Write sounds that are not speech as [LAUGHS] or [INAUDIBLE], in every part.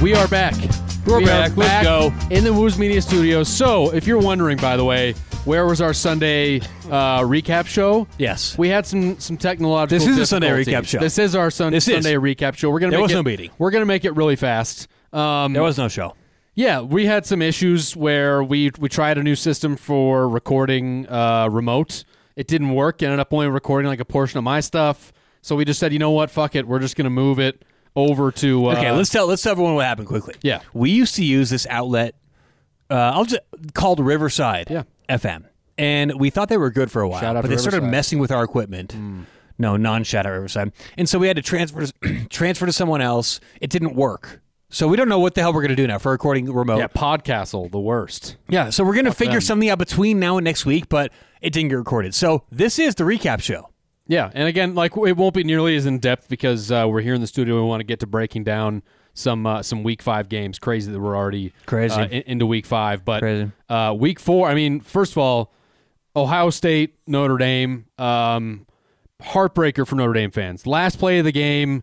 We are back. We're we back. Are Let's go. in the Woos Media Studios. So, if you're wondering, by the way, where was our Sunday uh, recap show? Yes. We had some some technological. This is a Sunday recap show. This is our sun- This is. Sunday recap show. We're gonna There make was it, no meeting. We're gonna make it really fast. Um, There was no show. yeah, we had some issues where we we tried a new system for recording uh, remote. It didn't work. And ended up only recording like a portion of my stuff. So we just said, you know what, fuck it. We're just gonna move it over to. Uh, Okay, let's tell let's tell everyone what happened quickly. Yeah. we used to use this outlet. Uh, I'll just called Riverside. Yeah. FM, and we thought they were good for a while, but they started Riverside. messing with our equipment. No, non shout out Riverside, and so we had to transfer to, [CLEARS THROAT] transfer to someone else. It didn't work. So we don't know what the hell we're going to do now for recording remote. Yeah, Podcastle, the worst. Yeah, so we're going to figure them. something out between now and next week, but it didn't get recorded. So this is the recap show. Yeah, and again, like it won't be nearly as in depth because uh, we're here in the studio. We want to get to breaking down some uh, some week five games. Crazy that we're already Crazy. uh, in- into week five, but. Uh, week four. I mean, first of all, Ohio State, Notre Dame, um, heartbreaker for Notre Dame fans. Last play of the game.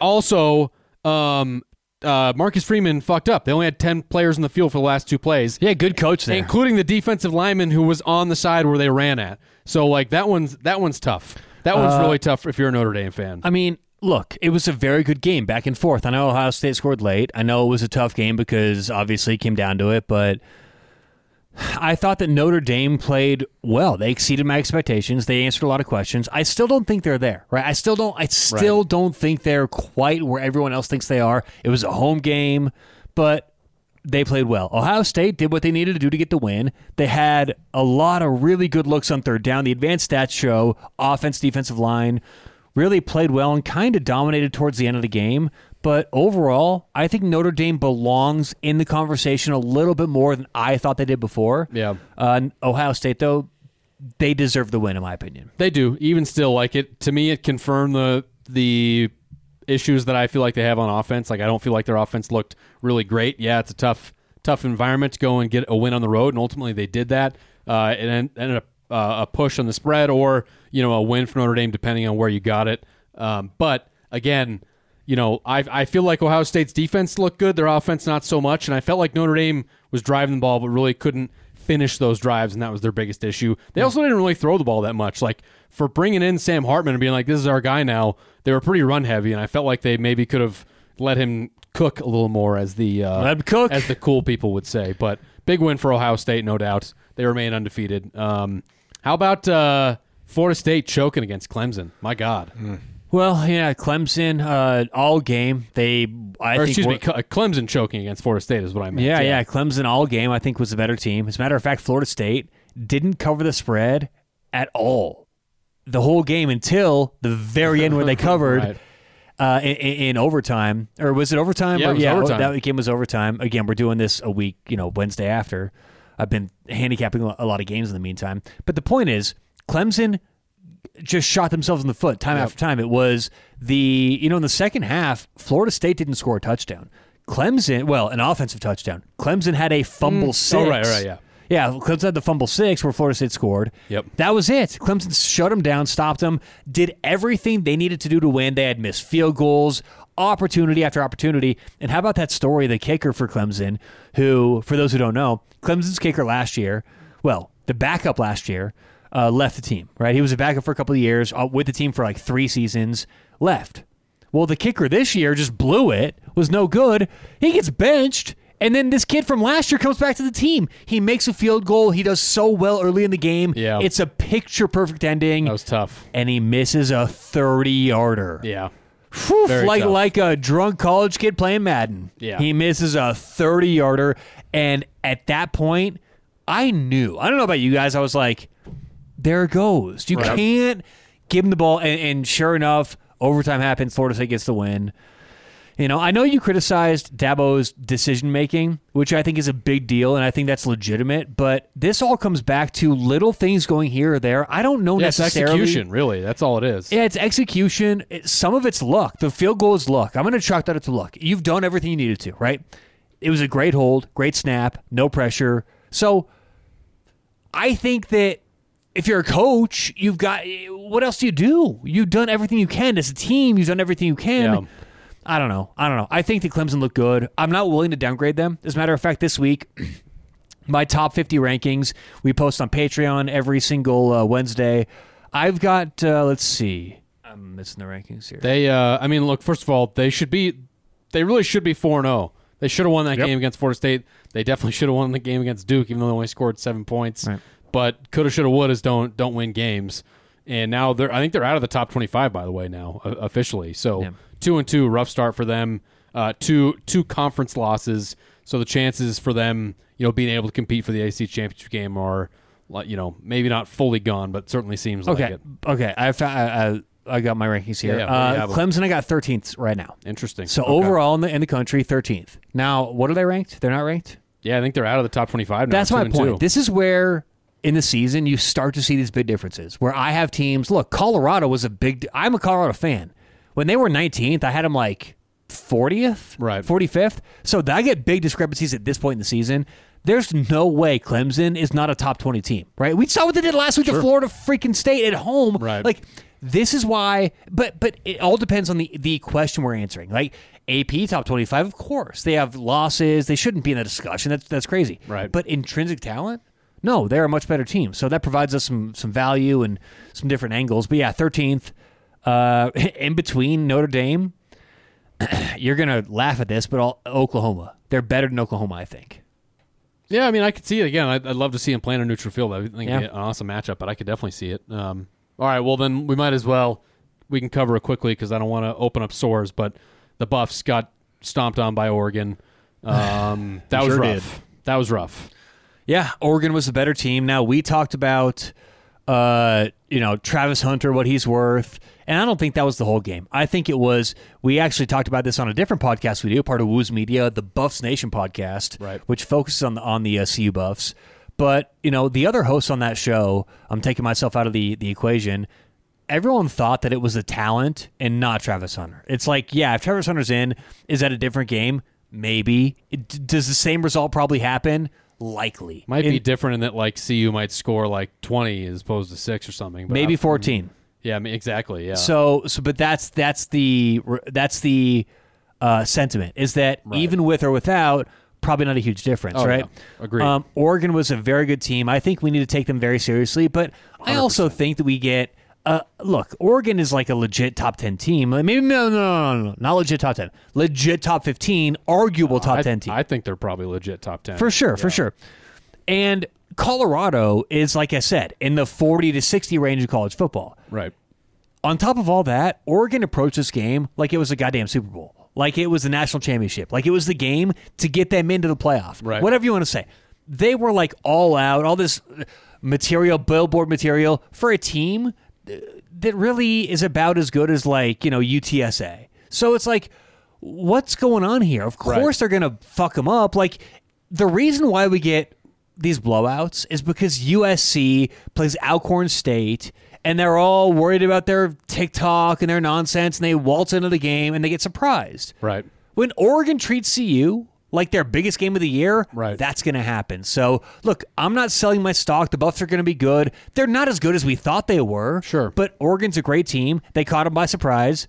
Also, um, uh, Marcus Freeman fucked up. They only had ten players in the field for the last two plays Yeah, good coach there. including the defensive lineman who was on the side where they ran at. So like that one's that one's tough. That one's Uh, really tough if you're a Notre Dame fan. I mean, look, it was a very good game, back and forth. I know Ohio State scored late. I know it was a tough game because obviously it came down to it, but I thought that Notre Dame played well. They exceeded my expectations. They answered a lot of questions. I still don't think they're there, right? I still don't I still don't think they're quite where everyone else thinks they are. It was a home game, but they played well. Ohio State did what they needed to do to get the win. They had a lot of really good looks on third down. The advanced stats show offense, defensive line really played well and kind of dominated towards the end of the game. But overall, I think Notre Dame belongs in the conversation a little bit more than I thought they did before. Yeah. Uh, Ohio State, though, they deserve the win, in my opinion. they do. Even still, like it to me, it confirmed the the issues that I feel like they have on offense. Like I don't feel like their offense looked really great. Yeah, it's a tough tough environment to go and get a win on the road, and ultimately they did that. Uh, it ended up uh, a push on the spread, or you know a win for Notre Dame, depending on where you got it. Um, but again, you know I I feel like Ohio State's defense looked good, their offense not so much, and I felt like Notre Dame was driving the ball, but really couldn't finish those drives, and that was their biggest issue. They also didn't really throw the ball that much. Like for bringing in Sam Hartman and being like, "This is our guy now," they were pretty run heavy, and I felt like they maybe could have let him cook a little more, as the uh, Let him cook. as the cool people would say. But big win for Ohio State, no doubt. They remain undefeated. Um, how about uh, Florida State choking against Clemson? My God, Well, yeah, Clemson, uh, all game. They, I or think, excuse me, Clemson choking against Florida State is what I meant. Yeah, yeah, Clemson all game I think was a better team. As a matter of fact, Florida State didn't cover the spread at all the whole game until the very end where they [LAUGHS] covered Right. uh, in, in overtime. Or was it overtime? Yeah, Or- it was overtime. That game was overtime. Again, we're doing this a week, you know, Wednesday after. I've been handicapping a lot of games in the meantime. But the point is, Clemson just shot themselves in the foot time after time. It was the, you know, in the second half, Florida State didn't score a touchdown. Clemson, well, an offensive touchdown. Clemson had a fumble six. Oh, right, right, yeah. Yeah, Clemson had the fumble six where Florida State scored. Yep. That was it. Clemson shut them down, stopped them, did everything they needed to do to win. They had missed field goals, opportunity after opportunity. And how about that story, the kicker for Clemson, who, for those who don't know, Clemson's kicker last year, well, the backup last year, uh, left the team, right? He was a backup for a couple of years, uh, with the team for like three seasons, left. Well, the kicker this year just blew it, was no good. He gets benched, and then this kid from last year comes back to the team. He makes a field goal. He does so well early in the game. Yeah. It's a picture perfect ending. that was tough. and he misses a 30 yarder. Yeah, Whew, like tough. like a drunk college kid playing Madden. Yeah. He misses a 30 yarder. And at that point, I knew. I don't know about you guys. I was like, there it goes. You Right. can't give him the ball. And, and sure enough, overtime happens. Florida State gets the win. You know, I know you criticized Dabo's decision making, which I think is a big deal, and I think that's legitimate. But this all comes back to little things going here or there. I don't know yeah, it's necessarily. execution. Really, that's all it is. Yeah, it's execution. Some of it's luck. The field goal is luck. I'm going to chalk that up to luck. You've done everything you needed to, right? It was a great hold, great snap, no pressure. So I think that if you're a coach, you've got what else do you do? You've done everything you can as a team. You've done everything you can. Yeah. I don't know. I don't know. I think the Clemson look good. I'm not willing to downgrade them. As a matter of fact, this week, [CLEARS THROAT] my top 50 rankings we post on Patreon every single uh, Wednesday. I've got, uh, let's see. I'm missing the rankings here. They, uh, I mean, look. First of all, they should be. They really should be four and zero. They should have won that Yep. game against Florida State. They definitely should have won the game against Duke, even though they only scored seven points. Right. But coulda, shoulda, wouldas don't don't win games. And now they're. I think they're out of the top twenty-five, by the way, now uh, officially. So Yeah. two and two, rough start for them. Uh, two two conference losses. So the chances for them, you know, being able to compete for the AC championship game are, you know, maybe not fully gone, but certainly seems like okay. it. Okay. I, I, I, I got my rankings here. Yeah, yeah, what do you uh? Clemson, I got 13th right now. Interesting. So Okay. overall in the, in the country, 13th. Now, what are they ranked? They're not ranked? yeah, I think they're out of the top twenty-five. Now, That's my point. two. This is where in the season you start to see these big differences. Where I have teams. Look, Colorado was a big. I'm a Colorado fan. When they were 19th, I had them like 40th, Right. 45th. So I get big discrepancies at this point in the season. There's no way Clemson is not a top 20 team, right? We saw what they did last week to Florida freaking State at home. Right. Like this is why, but but it all depends on the the question we're answering. Like AP top 25, of course they have losses. They shouldn't be in the discussion. That's that's crazy. Right. But intrinsic talent, no, they're a much better team. So that provides us some some value and some different angles. But yeah, 13th, uh, [LAUGHS] in between Notre Dame. [CLEARS THROAT] You're gonna laugh at this, but all, Oklahoma, they're better than Oklahoma, I think. Yeah, I mean, I could see it again. I'd, I'd love to see him play in a neutral field. I think it'd Yeah. be an awesome matchup, but I could definitely see it. Um, all right, well then we might as well we can cover it quickly because I don't want to open up sores. But the Buffs got stomped on by Oregon. Um, [LAUGHS] that was Sure rough. did. That was rough. Yeah, Oregon was the better team. Now we talked about, uh, you know, Travis Hunter, what he's worth, and I don't think that was the whole game. I think it was. We actually talked about this on a different podcast we do, part of Woo's Media, the Buffs Nation podcast, Right. which focuses on the on the uh, CU Buffs. But you know, the other hosts on that show, I'm taking myself out of the the equation. Everyone thought that it was the talent and not Travis Hunter. It's like, yeah, if Travis Hunter's in, is that a different game? Maybe. It, does the same result probably happen? Likely. Might In- be different in that like CU might score like twenty as opposed to six or something. But maybe I- 14 yeah, I mean, exactly. Yeah. so so but that's that's the that's the uh, sentiment is that even with or without probably not a huge difference Oh, right yeah. Agreed. um, oregon was a very good team i think we need to take them very seriously but i also think that we get uh, look, Oregon is like a legit top ten team. Like, Maybe no, no, no, no, no, not legit top ten. Legit top fifteen, arguable top I, ten team. I think they're probably legit top ten For sure, for sure. And Colorado is, like I said, in the 40 to 60 range of college football. Right. On top of all that, Oregon approached this game like it was a goddamn Super Bowl, like it was the national championship, like it was the game to get them into the playoff. Right. Whatever you want to say. They were like all out, all this material, billboard material for a team that really is about as good as like, you know, UTSA. So it's like, what's going on here? Of course they're going to fuck them up. Like, the reason why we get these blowouts is because USC plays Alcorn State and they're all worried about their TikTok and their nonsense and they waltz into the game and they get surprised. Right. When Oregon treats CU like their biggest game of the year, Right. that's going to happen. So, look, I'm not selling my stock. The Buffs are going to be good. They're not as good as we thought they were. Sure. But Oregon's a great team. They caught them by surprise.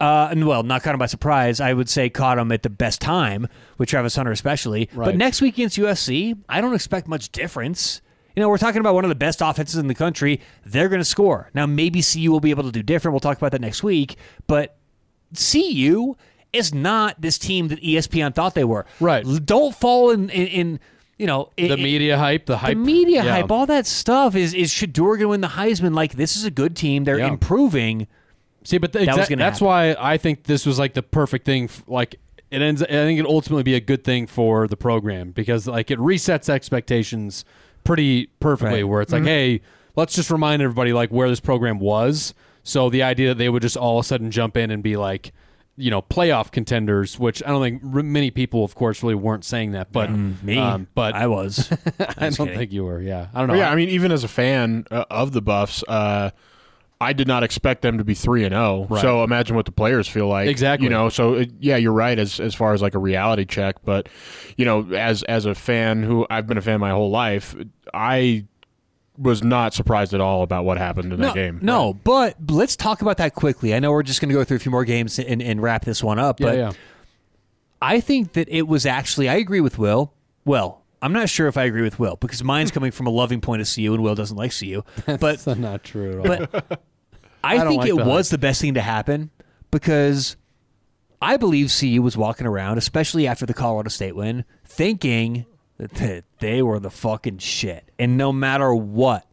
Uh, and well, not caught them by surprise. I would say caught them at the best time with Travis Hunter, especially. But next week against USC, I don't expect much difference. You know, we're talking about one of the best offenses in the country. They're going to score. Now, maybe CU will be able to do different. We'll talk about that next week. But CU is not this team that ESPN thought they were. Right. Don't fall in, in, in you know, in, The media hype, the hype, the media yeah. hype, all that stuff is is should Dorgan win the Heisman? Like this is a good team. They're Yeah. improving. See, but the That exact- that's happen. why I think this was like the perfect thing. f- Like it ends. I think it ultimately be a good thing for the program because like it resets expectations pretty perfectly. Right. Where it's like, mm-hmm. hey, let's just remind everybody like where this program was. So the idea that they would just all of a sudden jump in and be like, you know, playoff contenders, which I don't think r- many people, of course, really weren't saying that. But Me, um, but I was. [LAUGHS] I don't kidding. think you were. Yeah, I don't know. But yeah, I mean, even as a fan uh, of the Buffs, uh, I did not expect them to be three and zero. So imagine what the players feel like. Exactly. You know. So it, yeah, you're right as as far as like a reality check. But you know, as as a fan who I've been a fan my whole life, I was not surprised at all about what happened in no, that game. No, but let's talk about that quickly. I know we're just going to go through a few more games and, and wrap this one up. Yeah, but yeah. I think that it was actually. I agree with Will. Well, I'm not sure if I agree with Will because mine's coming from a loving point of CU, and Will doesn't like CU. [LAUGHS] But That's not true at all. but [LAUGHS] I, don't think like it the was the best thing to happen because I believe CU was walking around, especially after the Colorado State win, thinking that they were the fucking shit, and no matter what,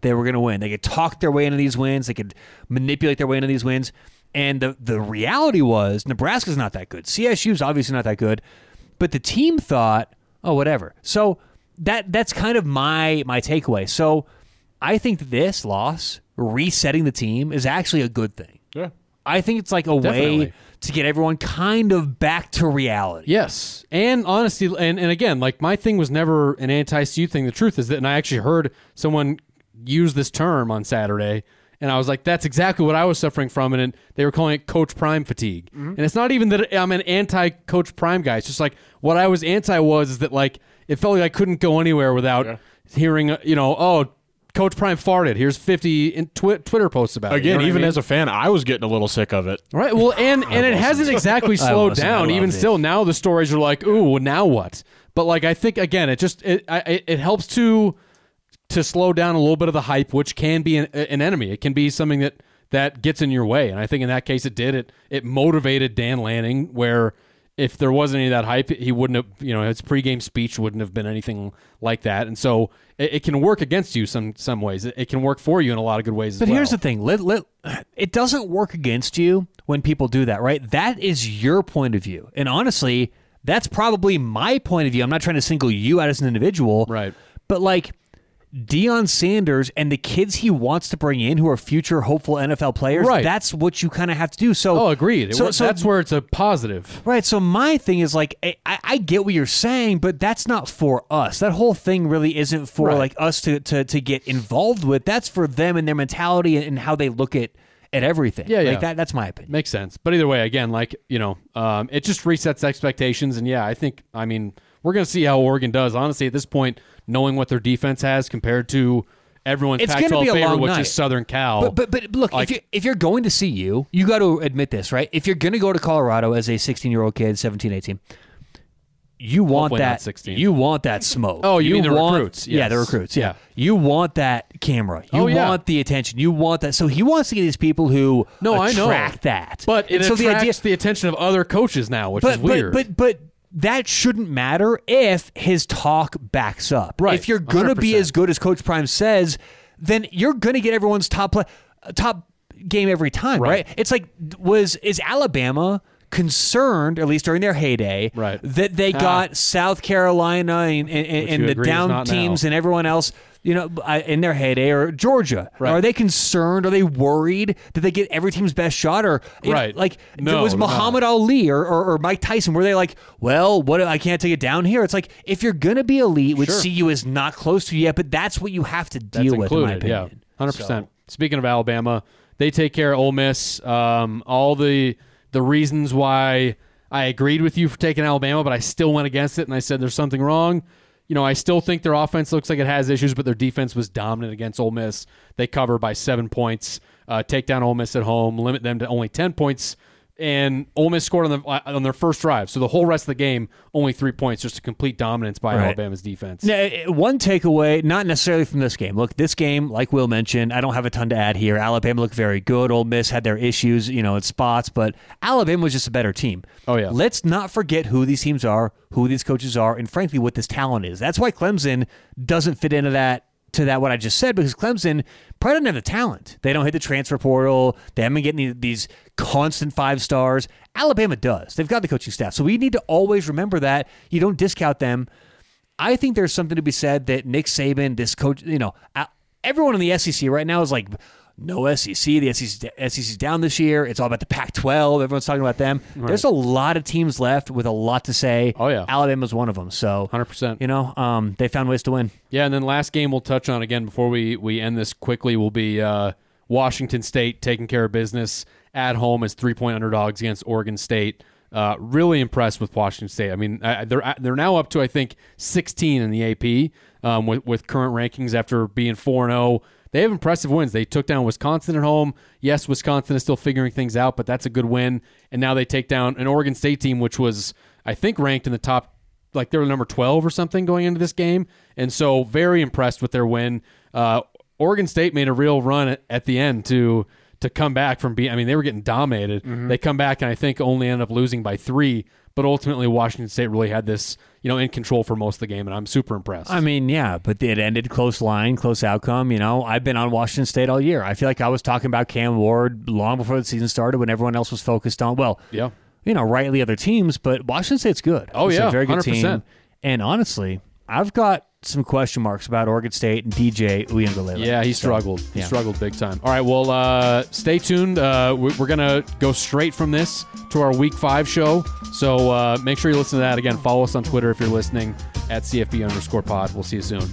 they were going to win. They could talk their way into these wins. They could manipulate their way into these wins. And the the reality was Nebraska's not that good. CSU's obviously not that good, but the team thought, oh, whatever. So that that's kind of my my takeaway. So I think this loss, resetting the team, is actually a good thing. Yeah. I think it's like a way Definitely. To get everyone kind of back to reality. Yes, and honestly, and, and again, like my thing was never an anti-CU thing. The truth is that, and I actually heard someone use this term on Saturday, and I was like, "That's exactly what I was suffering from," and they were calling it Coach Prime fatigue. And it's not even that I'm an anti-Coach Prime guy. It's just like what I was anti was is that like it felt like I couldn't go anywhere without hearing, uh, you know, oh. Coach Prime farted. Here's 50 in twi- Twitter posts about it. You Again, know what I even mean? as a fan, I was getting a little sick of it. Right. Well, [SIGHS] and and it hasn't exactly [LAUGHS] slowed down. Even it. still, now the stories are like, ooh, well, now what? But like, I think again, it just it I, it- it helps to to slow down a little bit of the hype, which can be an, an enemy. It can be something that that gets in your way, and I think in that case, it did. It it motivated Dan Lanning where. If there wasn't any of that hype, he wouldn't have, you know, his pregame speech wouldn't have been anything like that. And so it, it can work against you some some ways. It, it can work for you in a lot of good ways But as well. here's the thing: let, let, it doesn't work against you when people do that, right? That is your point of view, and honestly, that's probably my point of view. I'm not trying to single you out as an individual, Right. But like Deion Sanders and the kids he wants to bring in, who are future hopeful NFL players, Right. That's what you kind of have to do. So, Oh, agreed. So, so that's where it's a positive. Right. So my thing is like I, I get what you're saying, but that's not for us. That whole thing really isn't for Right. like us to, to to get involved with. That's for them and their mentality and, and how they look at at everything. Yeah, Like yeah. that. That's my opinion. Makes sense. But either way, again, like, you know, um, it just resets expectations. And yeah, I think, I mean, we're going to see how Oregon does. Honestly, at this point, knowing what their defense has compared to everyone's It's Pac gonna 12 be a favorite, which night. is Southern Cal. But but but look, Like- if you if you're going to see you, you got to admit this, right? If you're going to go to Colorado as a 16 year old kid, 17, 18. You want that. 16. You want that smoke. Oh, you mean the want- recruits. Yeah, the recruits. Yeah. Yeah. you want that camera. You Oh, yeah. want the attention. You want that. So he wants to get these people who No, I know. attract that. but it And so attracts the idea, the attention of other coaches now, which but, is weird. But, but but that shouldn't matter if his talk backs up. Right. If you're gonna be as good as Coach Prime says, then you're gonna get everyone's top play, uh, top game every time, right? Right. It's like was is Alabama concerned, at least during their heyday, Right. that they Ah. got South Carolina and, and, and, Which and you the down teams now. and everyone else. You know, in their heyday, or Georgia, Right. are they concerned? Are they worried that they get every team's best shot? Or you know, Right. like No, was. Muhammad Ali or, or, or Mike Tyson, were they like, well, what I can't take it down here? It's like if you're gonna be elite, which Sure. CU is not close to yet, but that's what you have to That's deal with, in my included. opinion. Yeah, hundred percent. Speaking of Alabama, they take care of Ole Miss. Um, all the the reasons why I agreed with you for taking Alabama, but I still went against it, and I said there's something wrong. You know, I still think their offense looks like it has issues, but their defense was dominant against Ole Miss. They cover by seven points, uh, take down Ole Miss at home, limit them to only ten points, and Ole Miss scored on the on their first drive. So the whole rest of the game, only three points, just a complete dominance by Right. Alabama's defense. Now, uh, one takeaway, not necessarily from this game. Look, this game, like Will mentioned, I don't have a ton to add here. Alabama looked very good. Ole Miss had their issues, you know, in spots, but Alabama was just a better team. Oh, yeah. Let's not forget who these teams are, who these coaches are, and frankly, what this talent is. That's why Clemson doesn't fit into that to that what I just said because Clemson probably doesn't have the talent. They don't hit the transfer portal. They haven't been getting these constant five stars. Alabama does. They've got the coaching staff. So we need to always remember that. You don't discount them. I think there's something to be said that Nick Saban, this coach, you know, uh, everyone in the SEC right now is like, no SEC. The SEC SEC's down this year. It's all about the Pac-12. Everyone's talking about them. There's a lot of teams left with a lot to say. Oh, yeah. Alabama's one of them. So 100%. You know, um, they found ways to win. Yeah, and then last game we'll touch on again before we we end this quickly will be uh, Washington State taking care of business at home as three point underdogs against Oregon State. Uh, really impressed with Washington State. I mean, I, they're they're now up to I think 16 in the AP um, with with current rankings after being four and zero. They have impressive wins. They took down Wisconsin at home. Yes, Wisconsin is still figuring things out, but that's a good win. And now they take down an Oregon State team, which was I think ranked in the top, like they were number 12 or something going into this game. And so very impressed with their win. Uh, Oregon State made a real run at, at the end to to come back from being. I mean, they were getting dominated. Mm-hmm. They come back and I think only ended up losing by three. But ultimately, Washington State really had this, you know, in control for most of the game, and I'm super impressed. I mean, yeah, but it ended close line, close outcome. You know, I've been on Washington State all year. I feel like I was talking about Cam Ward long before the season started when everyone else was focused on, well, yeah, you know, rightly other teams, but Washington State's good. Oh, It's yeah, a very good 100%. team. And honestly, I've got some question marks about Oregon State and DJ Uiagalelei. Yeah, he So, struggled. He struggled big time. All right, well, uh, stay tuned. Uh, we- we're going to go straight from this to our week five show. So uh, make sure you listen to that. Again, follow us on Twitter if you're listening at CFB underscore pod. We'll see you soon.